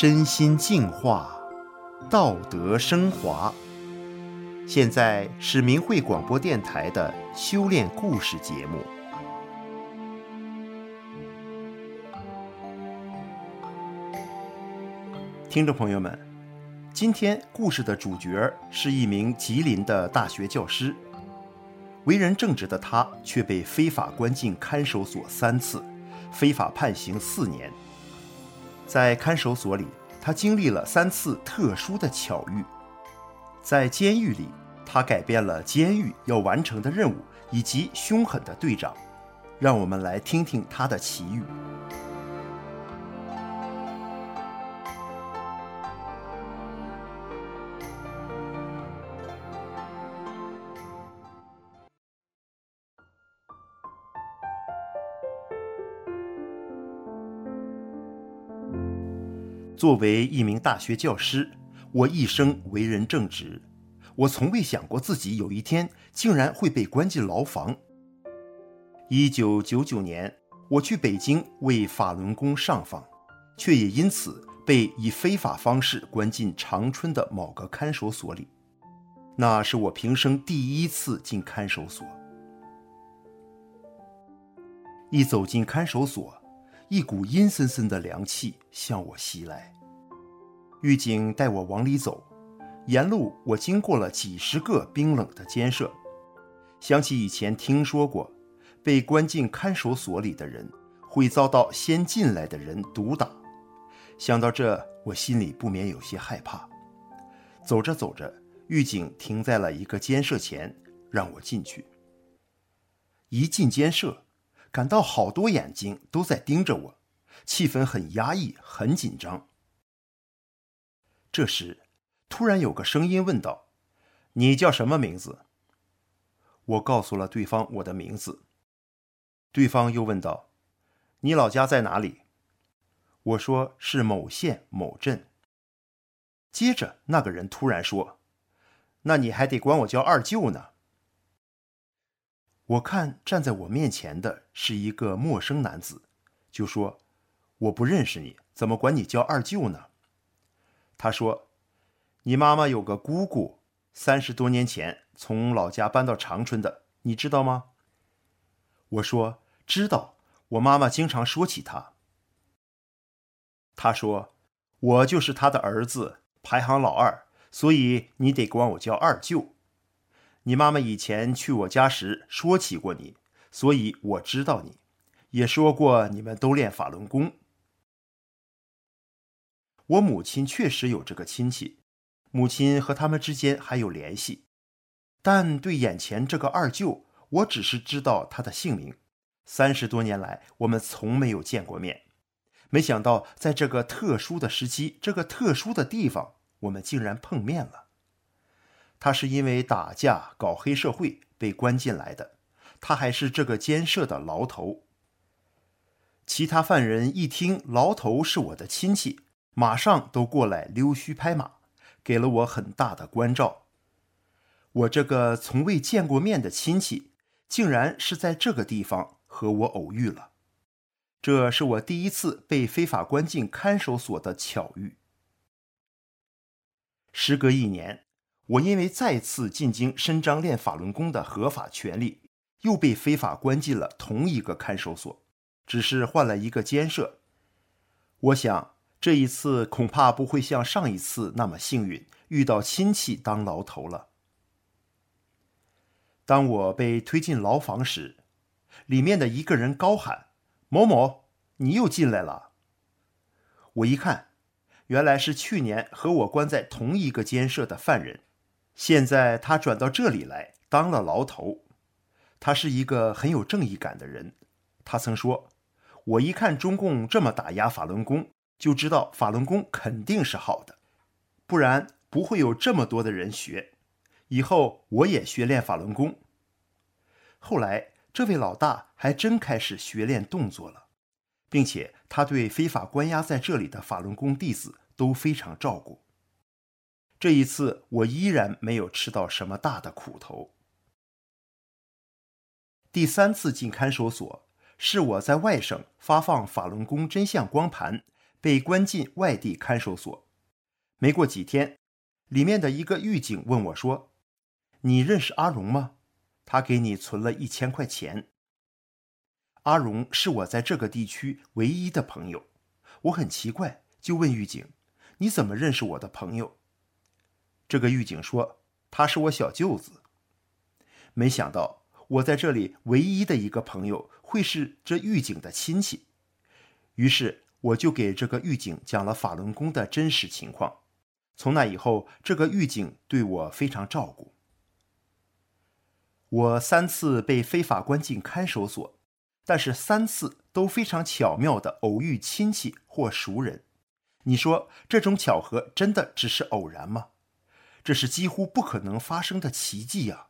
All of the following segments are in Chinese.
身心净化，道德升华。现在是明慧广播电台的修炼故事节目。听众朋友们，今天故事的主角是一名吉林的大学教师，为人正直的他却被非法关进看守所三次，非法判刑四年。在看守所里，他经历了三次特殊的巧遇。在监狱里，他改变了监狱要完成的任务以及凶狠的队长。让我们来听听他的奇遇。作为一名大学教师，我一生为人正直。我从未想过自己有一天竟然会被关进牢房。一九九九年，我去北京为法轮功上访，却也因此被以非法方式关进长春的某个看守所里。那是我平生第一次进看守所。一走进看守所，一股阴森森的凉气向我袭来，狱警带我往里走，沿路我经过了几十个冰冷的监舍，想起以前听说过，被关进看守所里的人会遭到先进来的人毒打，想到这，我心里不免有些害怕。走着走着，狱警停在了一个监舍前，让我进去。一进监舍，感到好多眼睛都在盯着我，气氛很压抑，很紧张。这时，突然有个声音问道：“你叫什么名字？”我告诉了对方我的名字。对方又问道：“你老家在哪里？”我说是某县某镇。接着，那个人突然说：“那你还得管我叫二舅呢。”我看站在我面前的是一个陌生男子，就说：“我不认识你，怎么管你叫二舅呢？”他说：“你妈妈有个姑姑，三十多年前从老家搬到长春的，你知道吗？”我说：“知道，我妈妈经常说起她。”他说：“我就是他的儿子，排行老二，所以你得管我叫二舅。”你妈妈以前去我家时说起过你，所以我知道你，也说过你们都练法轮功。我母亲确实有这个亲戚，母亲和他们之间还有联系，但对眼前这个二舅，我只是知道他的姓名。三十多年来，我们从没有见过面，没想到在这个特殊的时期，这个特殊的地方，我们竟然碰面了。他是因为打架搞黑社会被关进来的，他还是这个监舍的牢头。其他犯人一听牢头是我的亲戚，马上都过来溜须拍马，给了我很大的关照。我这个从未见过面的亲戚，竟然是在这个地方和我偶遇了。这是我第一次被非法关进看守所的巧遇。时隔一年。我因为再次进京伸张练法轮功的合法权利，又被非法关进了同一个看守所，只是换了一个监舍。我想这一次恐怕不会像上一次那么幸运，遇到亲戚当牢头了。当我被推进牢房时，里面的一个人高喊：“某某，你又进来了。”我一看，原来是去年和我关在同一个监舍的犯人。现在他转到这里来当了牢头，他是一个很有正义感的人。他曾说：“我一看中共这么打压法轮功，就知道法轮功肯定是好的。”不然不会有这么多的人学。以后我也学练法轮功。后来，这位老大还真开始学练动作了，并且他对非法关押在这里的法轮功弟子都非常照顾。这一次，我依然没有吃到什么大的苦头。第三次进看守所，是我在外省发放法轮功真相光盘，被关进外地看守所。没过几天，里面的一个狱警问我说：“你认识阿荣吗？他给你存了一千块钱。”阿荣是我在这个地区唯一的朋友，我很奇怪，就问狱警：“你怎么认识我的朋友？”这个狱警说：“他是我小舅子。”没想到我在这里唯一的一个朋友会是这狱警的亲戚，于是我就给这个狱警讲了法轮功的真实情况。从那以后，这个狱警对我非常照顾。我三次被非法关进看守所，但是三次都非常巧妙的偶遇亲戚或熟人。你说这种巧合真的只是偶然吗？这是几乎不可能发生的奇迹呀！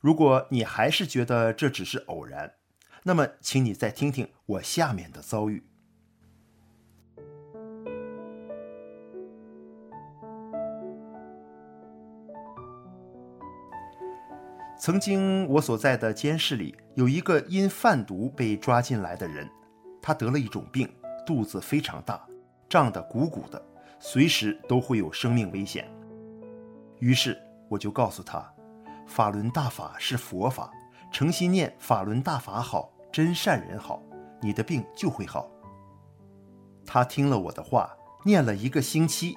如果你还是觉得这只是偶然，那么请你再听听我下面的遭遇。曾经我所在的监室里有一个因贩毒被抓进来的人，他得了一种病，肚子非常大，胀得鼓鼓的，随时都会有生命危险。于是我就告诉他，法轮大法是佛法，诚心念法轮大法好，真善人好，你的病就会好。他听了我的话，念了一个星期，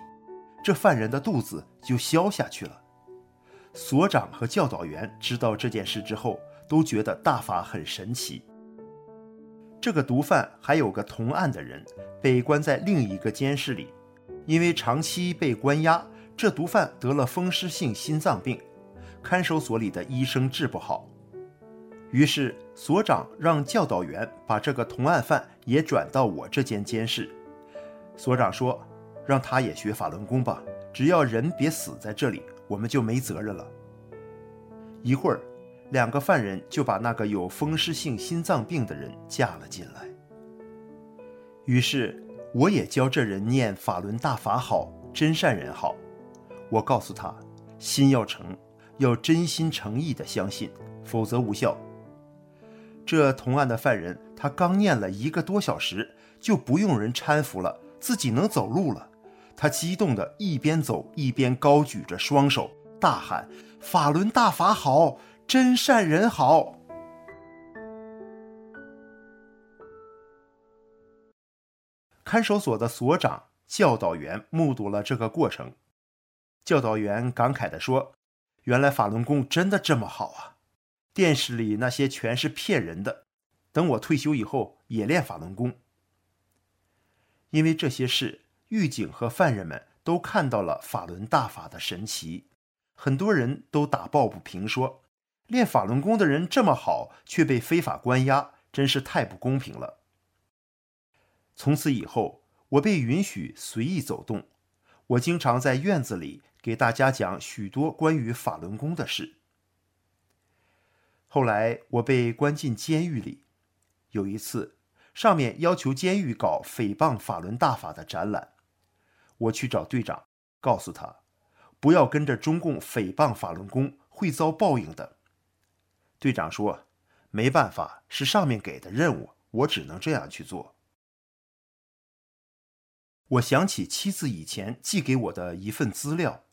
这犯人的肚子就消下去了。所长和教导员知道这件事之后，都觉得大法很神奇。这个毒贩还有个同案的人，被关在另一个监室里，因为长期被关押，这毒贩得了风湿性心脏病，看守所里的医生治不好，于是所长让教导员把这个同案犯也转到我这间监室。所长说，让他也学法轮功吧，只要人别死在这里。我们就没责任了。一会儿，两个犯人就把那个有风湿性心脏病的人架了进来。于是，我也教这人念法轮大法好，真善人好。我告诉他，心要诚，要真心诚意地相信，否则无效。这同案的犯人，他刚念了一个多小时，就不用人搀扶了，自己能走路了。他激动地一边走一边高举着双手，大喊：“法轮大法好，真善人好！”看守所的所长、教导员目睹了这个过程。教导员感慨地说：“原来法轮功真的这么好啊！电视里那些全是骗人的。等我退休以后也练法轮功，因为这些事。”狱警和犯人们都看到了法轮大法的神奇，很多人都打抱不平，说练法轮功的人这么好，却被非法关押，真是太不公平了。从此以后，我被允许随意走动，我经常在院子里给大家讲许多关于法轮功的事。后来我被关进监狱里，有一次，上面要求监狱搞诽谤法轮大法的展览。我去找队长，告诉他，不要跟着中共诽谤法轮功，会遭报应的。队长说：“没办法，是上面给的任务，我只能这样去做。”我想起妻子以前寄给我的一份资料，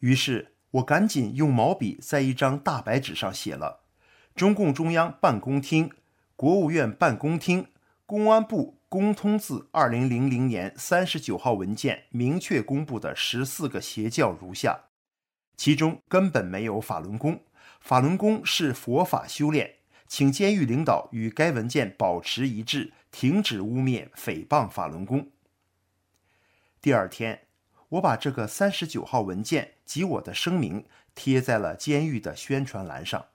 于是我赶紧用毛笔在一张大白纸上写了：“中共中央办公厅、国务院办公厅、公安部。”公通自二零零零年三十九号文件明确公布的十四个邪教如下，其中根本没有法轮功，法轮功是佛法修炼，请监狱领导与该文件保持一致，停止污蔑诽谤法轮功。第二天，我把这个三十九号文件及我的声明贴在了监狱的宣传栏上，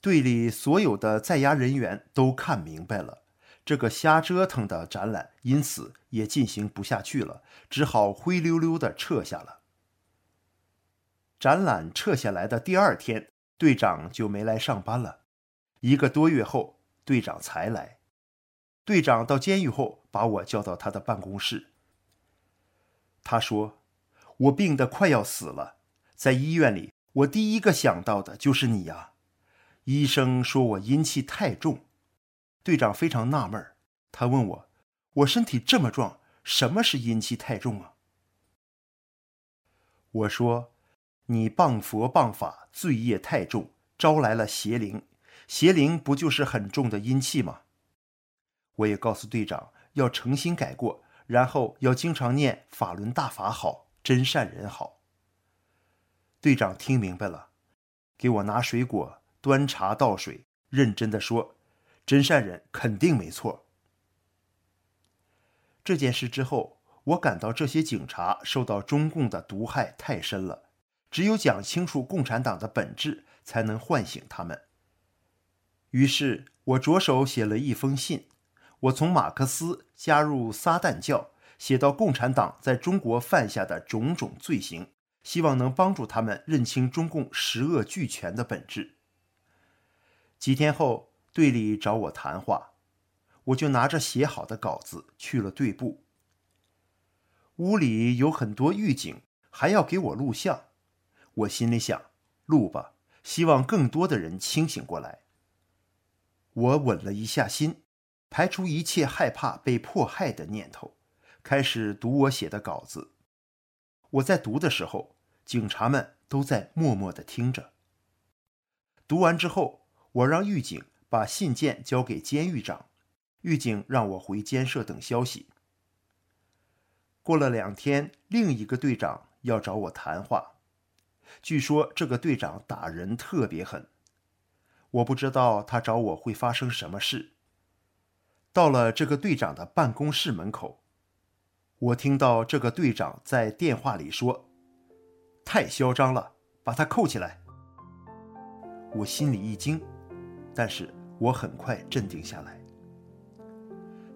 队里所有的在押人员都看明白了。这个瞎折腾的展览因此也进行不下去了，只好灰溜溜地撤下了。展览撤下来的第二天，队长就没来上班了。一个多月后，队长才来。队长到监狱后，把我叫到他的办公室。他说：“我病得快要死了，在医院里，我第一个想到的就是你呀。医生说我阴气太重。”队长非常纳闷，他问我：“我身体这么壮，什么是阴气太重啊？”我说：“你谤佛谤法，罪业太重，招来了邪灵。邪灵不就是很重的阴气吗？”我也告诉队长要诚心改过，然后要经常念法轮大法好，真善人好。队长听明白了，给我拿水果，端茶倒水，认真的说。真善人肯定没错。这件事之后，我感到这些警察受到中共的毒害太深了，只有讲清楚共产党的本质，才能唤醒他们。于是，我着手写了一封信，我从马克思加入撒旦教，写到共产党在中国犯下的种种罪行，希望能帮助他们认清中共十恶俱全的本质。几天后。队里找我谈话，我就拿着写好的稿子去了队部。屋里有很多狱警，还要给我录像。我心里想，录吧，希望更多的人清醒过来。我稳了一下心，排除一切害怕被迫害的念头，开始读我写的稿子。我在读的时候，警察们都在默默地听着。读完之后，我让狱警。把信件交给监狱长，狱警让我回监舍等消息。过了两天，另一个队长要找我谈话，据说这个队长打人特别狠。我不知道他找我会发生什么事。到了这个队长的办公室门口，我听到这个队长在电话里说：“太嚣张了，把他扣起来。”我心里一惊，但是。我很快镇定下来。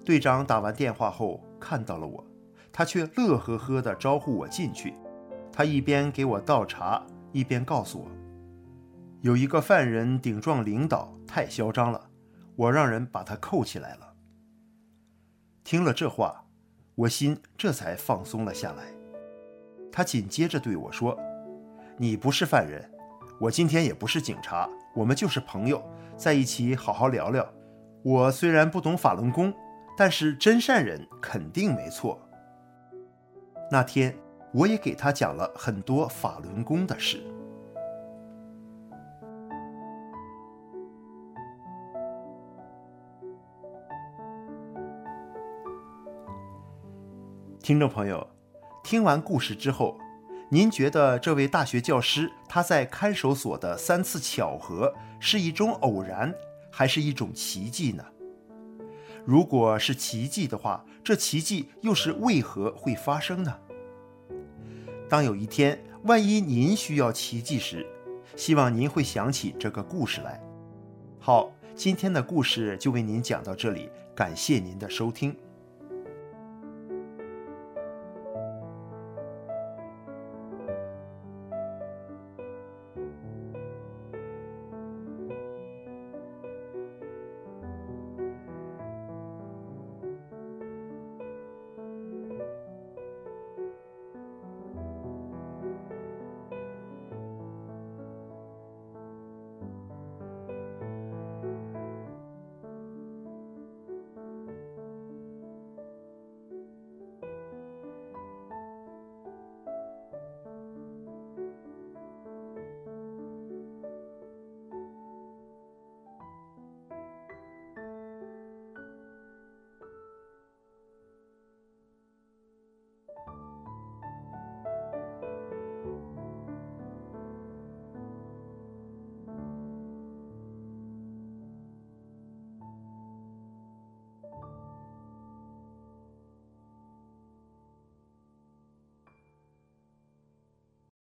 队长打完电话后看到了我，他却乐呵呵地招呼我进去。他一边给我倒茶，一边告诉我，有一个犯人顶撞领导，太嚣张了，我让人把他扣起来了。听了这话，我心这才放松了下来。他紧接着对我说：“你不是犯人，我今天也不是警察，我们就是朋友。”在一起好好聊聊。我虽然不懂法轮功，但是真善人肯定没错。那天我也给他讲了很多法轮功的事。听众朋友，听完故事之后，您觉得这位大学教师他在看守所的三次巧合是一种偶然，还是一种奇迹呢？如果是奇迹的话，这奇迹又是为何会发生呢？当有一天万一您需要奇迹时，希望您会想起这个故事来。好，今天的故事就为您讲到这里，感谢您的收听。